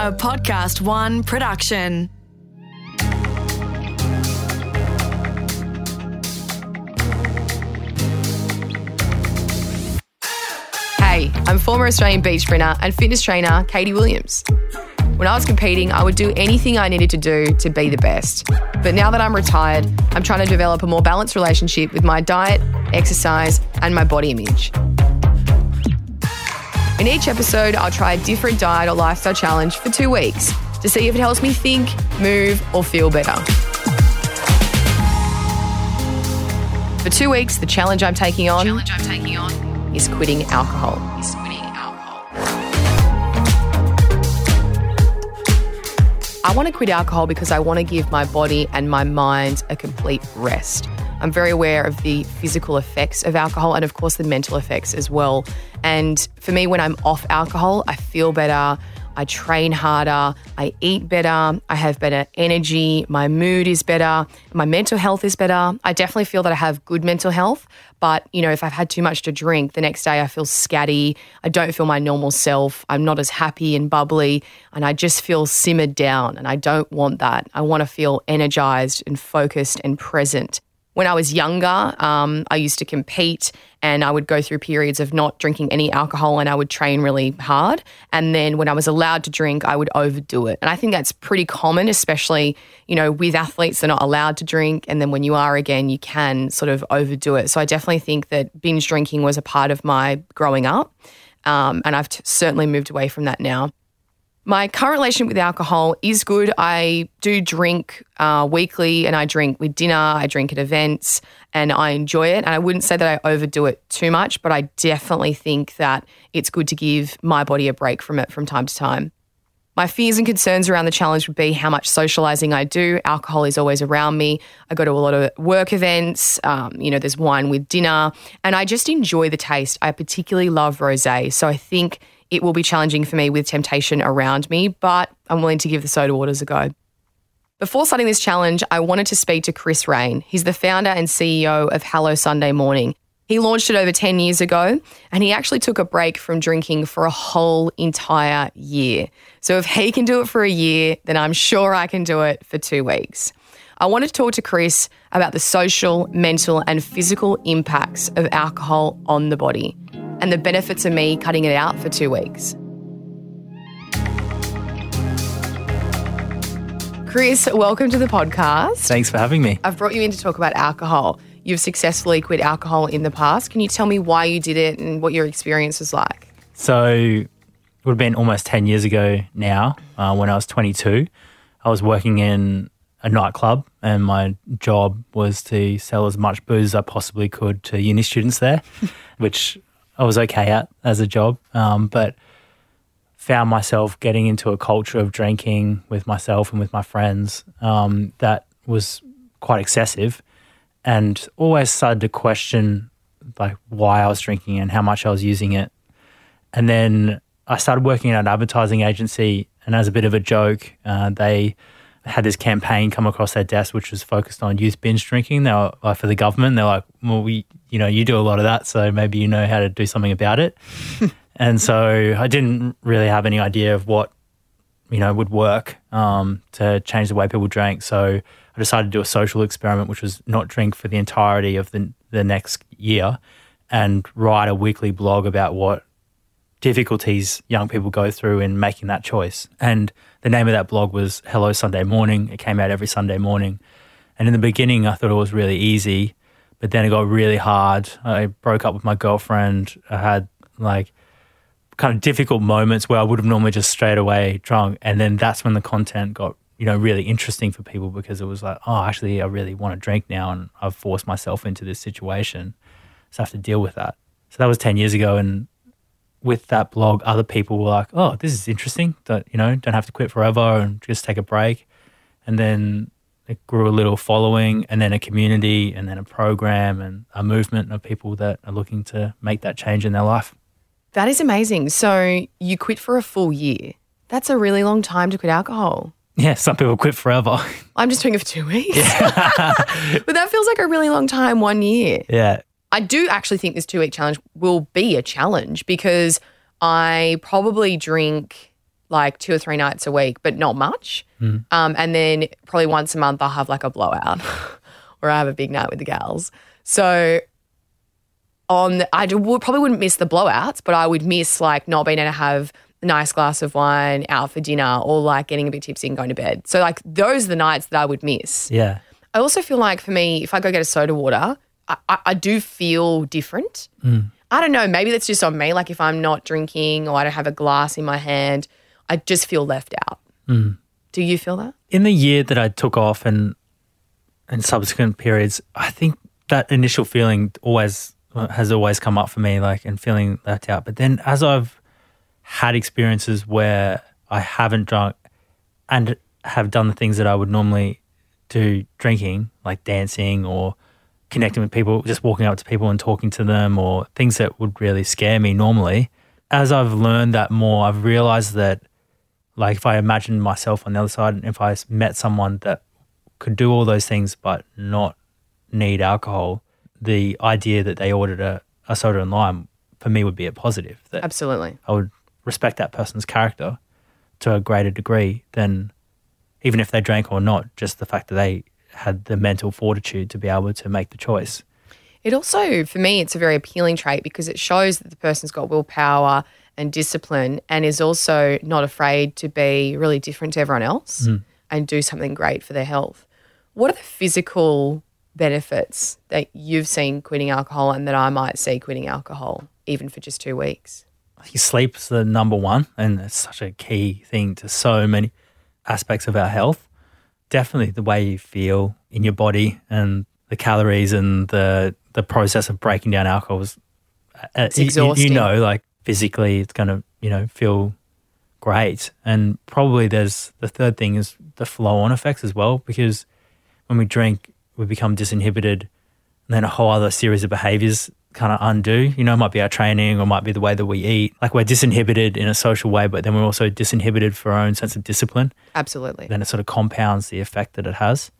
a Podcast One production. Hey, I'm former Australian beach sprinter and fitness trainer Katie Williams. When I was competing, I would do anything I needed to do to be the best. But now that I'm retired, I'm trying to develop a more balanced relationship with my diet, exercise, and my body image. In each episode, I'll try a different diet or lifestyle challenge for two weeks to see if it helps me think, move, or feel better. For two weeks, the challenge I'm taking on, challenge I'm taking on is quitting alcohol. Is quitting alcohol. I want to quit alcohol because I want to give my body and my mind a complete rest. I'm very aware of the physical effects of alcohol and, of course, the mental effects as well. And for me, when I'm off alcohol, I feel better. I train harder, I eat better, I have better energy, my mood is better, my mental health is better. I definitely feel that I have good mental health, but you know, if I've had too much to drink, the next day I feel scatty, I don't feel my normal self, I'm not as happy and bubbly, and I just feel simmered down, and I don't want that. I want to feel energized and focused and present. When I was younger, um, I used to compete and I would go through periods of not drinking any alcohol and I would train really hard. And then when I was allowed to drink, I would overdo it. And I think that's pretty common, especially, you know, with athletes, they're not allowed to drink. And then when you are again, you can sort of overdo it. So I definitely think that binge drinking was a part of my growing up. Um, and I've t- certainly moved away from that now. My current relationship with alcohol is good. I do drink uh, weekly and I drink with dinner, I drink at events, and I enjoy it. And I wouldn't say that I overdo it too much, but I definitely think that it's good to give my body a break from it from time to time. My fears and concerns around the challenge would be how much socializing I do. Alcohol is always around me. I go to a lot of work events. Um, you know, there's wine with dinner, and I just enjoy the taste. I particularly love rosé, so I think it will be challenging for me with temptation around me, but I'm willing to give the soda waters a go. Before starting this challenge, I wanted to speak to Chris Raine. He's the founder and CEO of Hello Sunday Morning. He launched it over 10 years ago and he actually took a break from drinking for a whole entire year. So if he can do it for a year, then I'm sure I can do it for two weeks. I wanted to talk to Chris about the social, mental, and physical impacts of alcohol on the body and the benefits of me cutting it out for two weeks. Chris, welcome to the podcast. Thanks for having me. I've brought you in to talk about alcohol. You've successfully quit alcohol in the past. Can you tell me why you did it and what your experience was like? So, it would have been almost 10 years ago now uh, when I was 22. I was working in a nightclub, and my job was to sell as much booze as I possibly could to uni students there, which I was okay at as a job. Um, but found myself getting into a culture of drinking with myself and with my friends um, that was quite excessive and always started to question like why I was drinking and how much I was using it. And then I started working at an advertising agency and as a bit of a joke, uh, they had this campaign come across their desk which was focused on youth binge drinking. They were like for the government. They're like, well, we, you know, you do a lot of that, so maybe you know how to do something about it. And so I didn't really have any idea of what, you know, would work um, to change the way people drank. So I decided to do a social experiment, which was not drink for the entirety of the, the next year and write a weekly blog about what difficulties young people go through in making that choice. And the name of that blog was Hello Sunday Morning. It came out every Sunday morning. And in the beginning, I thought it was really easy, but then it got really hard. I broke up with my girlfriend. I had like kind of difficult moments where I would have normally just straight away drunk. And then that's when the content got, you know, really interesting for people because it was like, oh, actually, I really want to drink now and I've forced myself into this situation. So I have to deal with that. So that was 10 years ago. And with that blog, other people were like, oh, this is interesting. That, you know, don't have to quit forever and just take a break. And then it grew a little following and then a community and then a program and a movement of people that are looking to make that change in their life. That is amazing. So you quit for a full year. That's a really long time to quit alcohol. Yeah, some people quit forever. I'm just doing it for two weeks. Yeah. but that feels like a really long time, one year. Yeah. I do actually think this two week challenge will be a challenge because I probably drink like two or three nights a week, but not much. Um, and then probably once a month I'll have like a blowout or I have a big night with the gals. So on the, I would, probably wouldn't miss the blowouts, but I would miss like not being able to have a nice glass of wine out for dinner or like getting a bit tipsy and going to bed. So like those are the nights that I would miss. Yeah. I also feel like for me, if I go get a soda water, I, I, I do feel different. I don't know. Maybe that's just on me. Like if I'm not drinking or I don't have a glass in my hand, I just feel left out. Mm. Do you feel that? in the year that I took off and and subsequent periods, I think that initial feeling always uh, has always come up for me, like and feeling left out. But then as I've had experiences where I haven't drunk and have done the things that I would normally do drinking, like dancing or connecting with people, just walking up to people and talking to them, or things that would really scare me normally. As I've learned that more, I've realized that like if I imagine myself on the other side, and if I met someone that could do all those things but not need alcohol, the idea that they ordered a, a soda and lime for me would be a positive. That Absolutely. I would respect that person's character to a greater degree than even if they drank or not, just the fact that they had the mental fortitude to be able to make the choice. It also, for me, it's a very appealing trait because it shows that the person's got willpower and discipline and is also not afraid to be really different to everyone else and do something great for their health. What are the physical benefits that you've seen quitting alcohol and that I might see quitting alcohol, even for just two weeks? I think sleep's the number one, and it's such a key thing to so many aspects of our health. Definitely the way you feel in your body and the calories and the the process of breaking down alcohol is uh, It's y- y- exhausting. You know, like physically, it's going to you know feel great, and probably there's the third thing is the flow on effects as well, because when we drink, we become disinhibited, and then a whole other series of behaviors kind of undo. You know, it might be our training or it might be the way that we eat. Like we're disinhibited in a social way, but then we're also disinhibited for our own sense of discipline. Absolutely. Then it sort of compounds the effect that it has.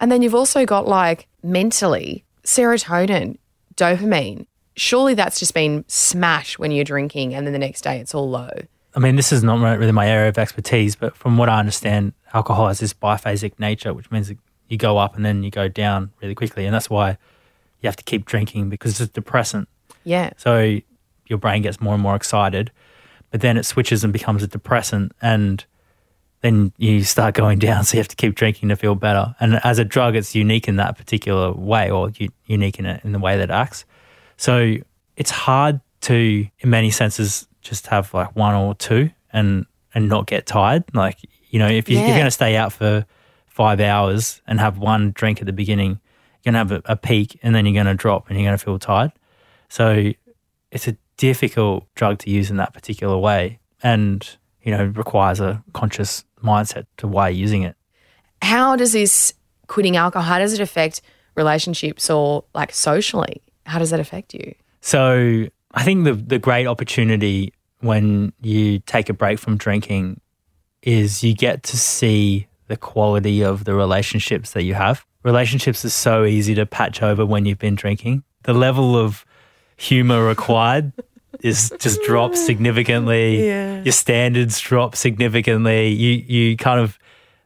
And then you've also got like mentally serotonin, dopamine. Surely that's just been smash when you're drinking and then the next day it's all low. I mean, this is not really my area of expertise, but from what I understand, alcohol has this biphasic nature, which means you go up and then you go down really quickly. And that's why you have to keep drinking because it's a depressant. Yeah. So your brain gets more and more excited, but then it switches and becomes a depressant, and then you start going down. So you have to keep drinking to feel better. And as a drug, it's unique in that particular way, or u- unique in it in the way that it acts. So it's hard to, in many senses, just have like one or two and and not get tired. Like you know, if you, you're going to stay out for five hours and have one drink at the beginning, you're going to have a, a peak, and then you're going to drop, and you're going to feel tired. So it's a difficult drug to use in that particular way and, you know, requires a conscious mindset to why you're using it. How does this quitting alcohol, how does it affect relationships or like socially? How does that affect you? So I think the the great opportunity when you take a break from drinking is you get to see the quality of the relationships that you have. Relationships are so easy to patch over when you've been drinking. The level of humor required is just drops significantly. Yeah. Your standards drop significantly. You you kind of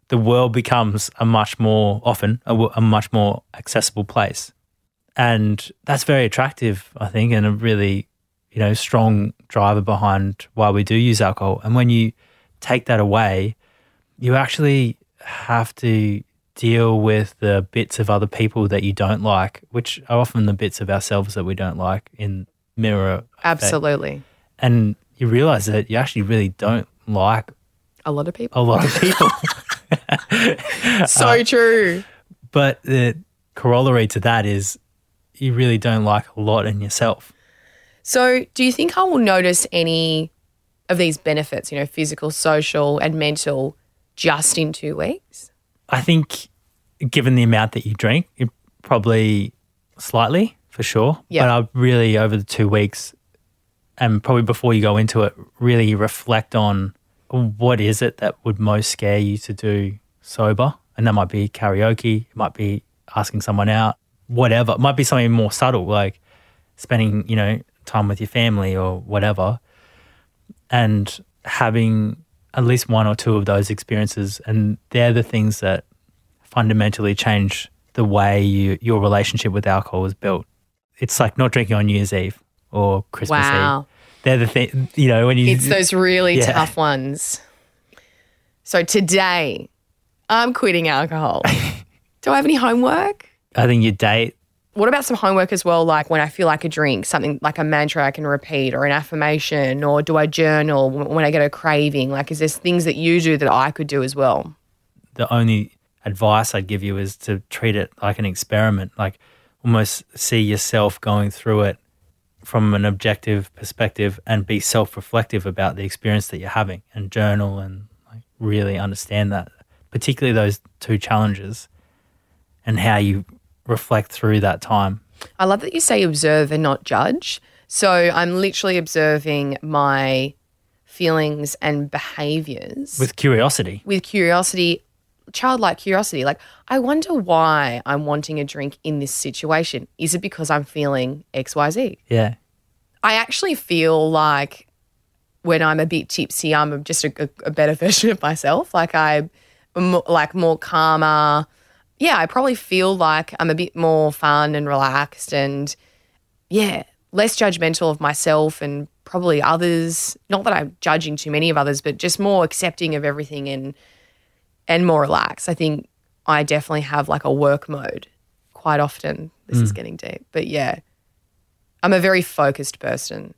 the world becomes a much more often a much more accessible place and that's very attractive, I think, and a really, you know, strong driver behind why we do use alcohol. And when you take that away, you actually have to deal with the bits of other people that you don't like, which are often the bits of ourselves that we don't like in mirror. effect. Absolutely. And you realize that you actually really don't like A lot of people. a lot of people. so uh, true. but the corollary to that is you really don't like a lot in yourself. So, do you think I will notice any of these benefits, you know, physical, social, and mental, just in two weeks? I think, given the amount that you drink, it probably slightly for sure. Yeah. But I really over the two weeks, and probably before you go into it, really reflect on what is it that would most scare you to do sober, and that might be karaoke, it might be asking someone out, whatever. It might be something more subtle, like spending you know time with your family or whatever, and having at least one or two of those experiences, and they're the things that fundamentally change the way you, your relationship with alcohol is built. It's like not drinking on New Year's Eve or Christmas Wow. Eve. They're the thing, you know, when you. It's those really Yeah. tough ones. So today, I'm quitting alcohol. Do I have any homework? I think you date. What about some homework as well? Like when I feel like a drink, something like a mantra I can repeat, or an affirmation, or do I journal when I get a craving? Like, is there things that you do that I could do as well? The only advice I'd give you is to treat it like an experiment, like almost see yourself going through it from an objective perspective and be self reflective about the experience that you're having and journal and like really understand that, particularly those two challenges and how you reflect through that time. I love that you say observe and not judge. So I'm literally observing my feelings and behaviors with curiosity. with curiosity, childlike curiosity. Like, I wonder why I'm wanting a drink in this situation. Is it because I'm feeling XYZ? Yeah. I actually feel like when I'm a bit tipsy, I'm just a, a- better version of myself. Like I'm like more calmer. Yeah, I probably feel like I'm a bit more fun and relaxed, and yeah, less judgmental of myself and probably others. Not that I'm judging too many of others, but just more accepting of everything and and more relaxed. I think I definitely have like a work mode quite often. This is mm. getting deep, but yeah, I'm a very focused person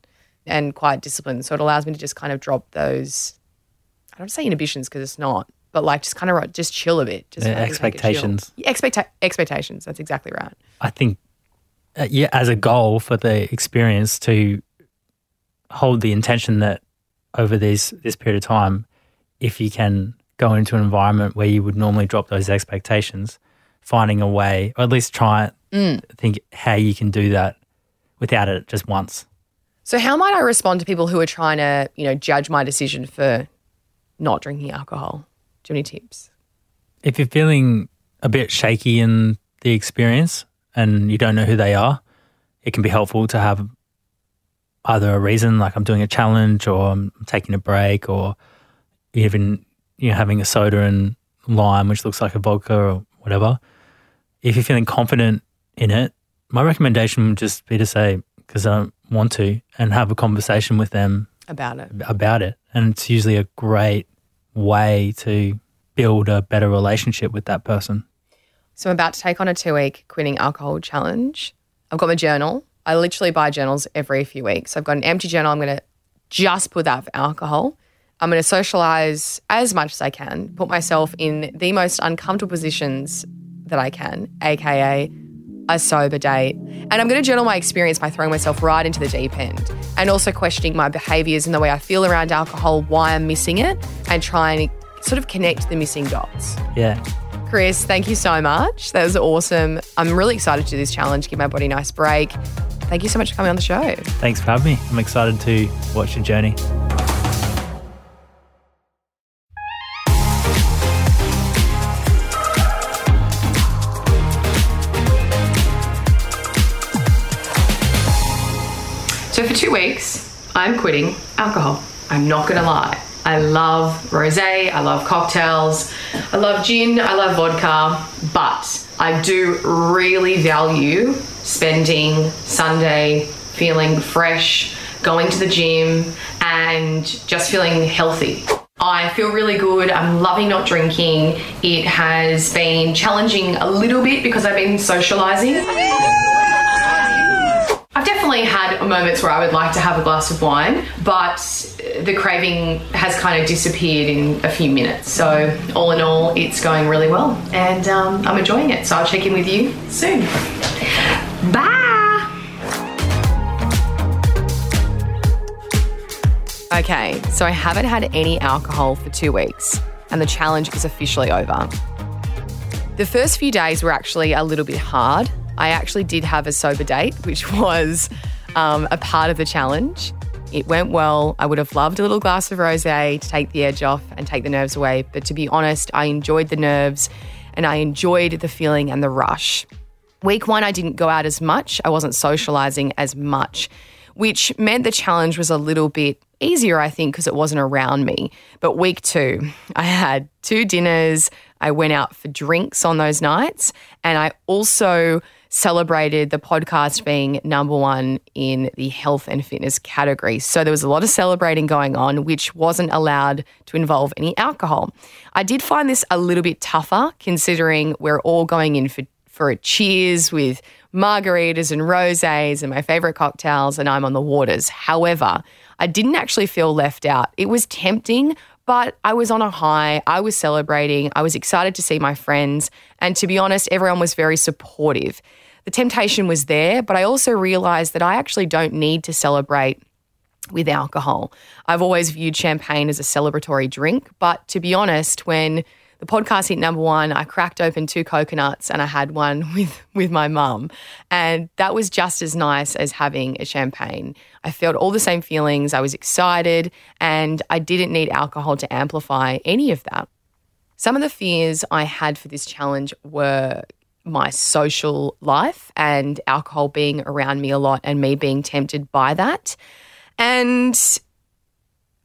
and quite disciplined. So it allows me to just kind of drop those, I don't say inhibitions because it's not, but like just kind of right, just chill a bit. Just Yeah, a chill. expectations. Yeah, Expecta- expectations. That's exactly right. I think, uh, yeah, as a goal for the experience to hold the intention that over these this period of time, if you can go into an environment where you would normally drop those expectations, finding a way, or at least try it, Mm. think how you can do that without it just once. So how might I respond to people who are trying to, you know, judge my decision for not drinking alcohol? Do you have any tips? If you're feeling a bit shaky in the experience and you don't know who they are, it can be helpful to have either a reason, like I'm doing a challenge or I'm taking a break or even you know, having a soda and lime, which looks like a vodka or whatever. If you're feeling confident in it, my recommendation would just be to say, because I don't want to, and have a conversation with them About it. about it. And it's usually a great way to build a better relationship with that person. So I'm about to take on a two week quitting alcohol challenge. I've got my journal. I literally buy journals every few weeks. I've got an empty journal. I'm going to just put that for alcohol. I'm going to socialize as much as I can, put myself in the most uncomfortable positions that I can, aka a sober date. And I'm going to journal my experience by throwing myself right into the deep end and also questioning my behaviors and the way I feel around alcohol, why I'm missing it, and trying to sort of connect the missing dots. Yeah. Chris, thank you so much. That was awesome. I'm really excited to do this challenge, give my body a nice break. Thank you so much for coming on the show. Thanks for having me. I'm excited to watch your journey. Two weeks, I'm quitting alcohol. I'm not to lie. I love rosé, I love cocktails, I love gin, I love vodka, but I do really value spending Sunday feeling fresh, going to the gym, and just feeling healthy. I feel really good. I'm loving not drinking. It has been challenging a little bit because I've been socializing. Definitely had moments where I would like to have a glass of wine, but the craving has kind of disappeared in a few minutes. So, all in all, it's going really well and um, I'm enjoying it. So, I'll check in with you soon. Bye. Okay, so I haven't had any alcohol for two weeks and the challenge is officially over. The first few days were actually a little bit hard. I actually did have a sober date, which was um, a part of the challenge. It went well. I would have loved a little glass of rosé to take the edge off and take the nerves away. But to be honest, I enjoyed the nerves and I enjoyed the feeling and the rush. Week one, I didn't go out as much. I wasn't socializing as much, which meant the challenge was a little bit easier, I think, because it wasn't around me. But week two, I had two dinners. I went out for drinks on those nights. And I also celebrated the podcast being number one in the health and fitness category. So there was a lot of celebrating going on, which wasn't allowed to involve any alcohol. I did find this a little bit tougher considering we're all going in for, for a cheers with margaritas and rosés and my favorite cocktails, and I'm on the waters. However, I didn't actually feel left out. It was tempting, but I was on a high. I was celebrating. I was excited to see my friends. And to be honest, everyone was very supportive. The temptation was there, but I also realized that I actually don't need to celebrate with alcohol. I've always viewed champagne as a celebratory drink, but to be honest, when the podcast hit number one, I cracked open two coconuts and I had one with, with my mum. And that was just as nice as having a champagne. I felt all the same feelings. I was excited and I didn't need alcohol to amplify any of that. Some of the fears I had for this challenge were my social life and alcohol being around me a lot and me being tempted by that. And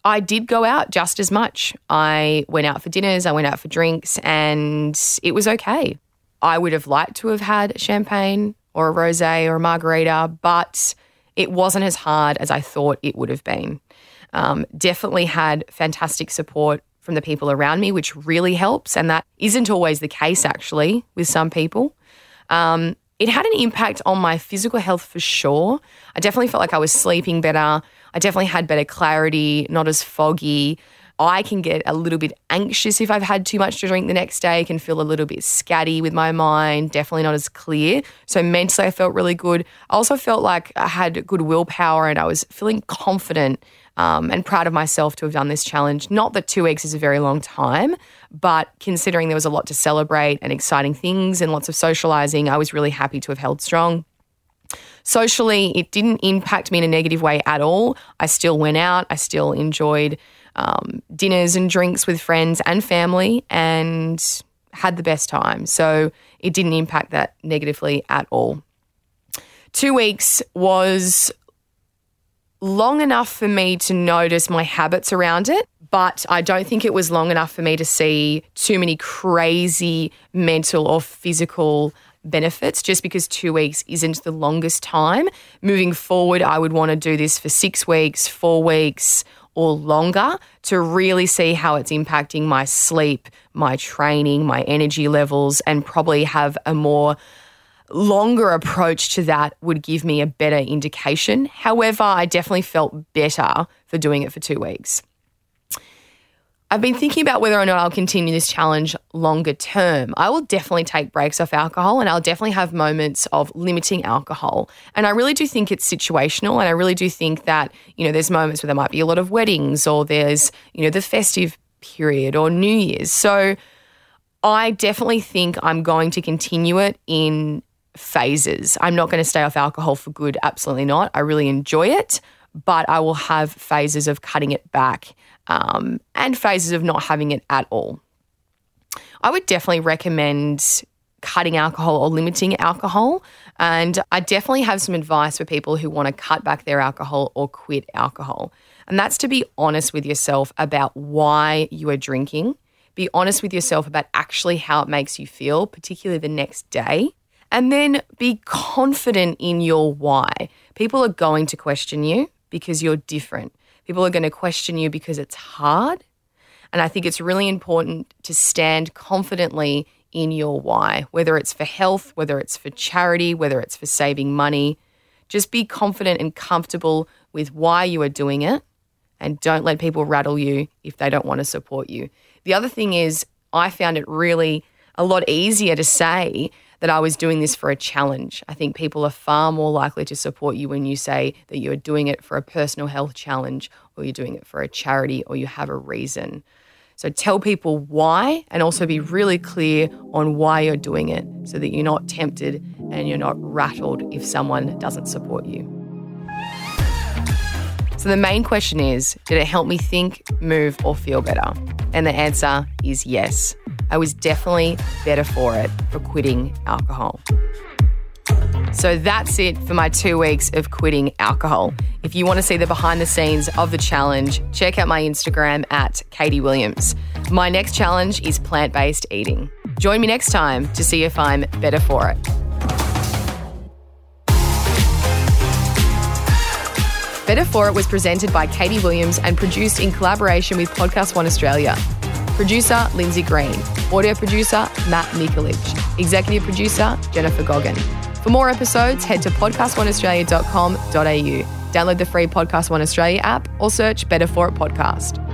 I did go out just as much. I went out for dinners, I went out for drinks, and it was okay. I would have liked to have had champagne or a rosé or a margarita, but it wasn't as hard as I thought it would have been. Um, definitely had fantastic support from the people around me, which really helps. And that isn't always the case, actually, with some people. Um, it had an impact on my physical health for sure. I definitely felt like I was sleeping better. I definitely had better clarity, not as foggy. I can get a little bit anxious if I've had too much to drink the next day, can feel a little bit scatty with my mind, definitely not as clear. So mentally, I felt really good. I also felt like I had good willpower and I was feeling confident um, and proud of myself to have done this challenge. Not that two weeks is a very long time, but considering there was a lot to celebrate and exciting things and lots of socializing, I was really happy to have held strong. Socially, it didn't impact me in a negative way at all. I still went out, I still enjoyed um, dinners and drinks with friends and family and had the best time. So it didn't impact that negatively at all. Two weeks was long enough for me to notice my habits around it, but I don't think it was long enough for me to see too many crazy mental or physical benefits just because two weeks isn't the longest time. Moving forward, I would want to do this for six weeks, four weeks, or longer to really see how it's impacting my sleep, my training, my energy levels, and probably have a more longer approach to that would give me a better indication. However, I definitely felt better for doing it for two weeks. I've been thinking about whether or not I'll continue this challenge longer term. I will definitely take breaks off alcohol and I'll definitely have moments of limiting alcohol. And I really do think it's situational. And I really do think that, you know, there's moments where there might be a lot of weddings or there's, you know, the festive period or New Year's. So I definitely think I'm going to continue it in phases. I'm not going to stay off alcohol for good. Absolutely not. I really enjoy it, but I will have phases of cutting it back um, and phases of not having it at all. I would definitely recommend cutting alcohol or limiting alcohol. And I definitely have some advice for people who want to cut back their alcohol or quit alcohol. And that's to be honest with yourself about why you are drinking. Be honest with yourself about actually how it makes you feel, particularly the next day. And then be confident in your why. People are going to question you because you're different. People are going to question you because it's hard. And I think it's really important to stand confidently in your why, whether it's for health, whether it's for charity, whether it's for saving money. Just be confident and comfortable with why you are doing it and don't let people rattle you if they don't want to support you. The other thing is, I found it really a lot easier to say that I was doing this for a challenge. I think people are far more likely to support you when you say that you're doing it for a personal health challenge or you're doing it for a charity or you have a reason. So tell people why and also be really clear on why you're doing it so that you're not tempted and you're not rattled if someone doesn't support you. So the main question is Did it help me think, move, or feel better? And the answer is yes. I was definitely better for it for quitting alcohol. So that's it for my two weeks of quitting alcohol. If you want to see the behind the scenes of the challenge, check out my Instagram at Katie Williams. My next challenge is plant based eating. Join me next time to see if I'm better for it. Better For It was presented by Katie Williams and produced in collaboration with Podcast One Australia. Producer Lindsay Green. Audio producer Matt Mikulich. Executive producer Jennifer Goggin. For more episodes, head to podcastoneaustralia.com.au. Download the free Podcast One Australia app or search Better For It Podcast.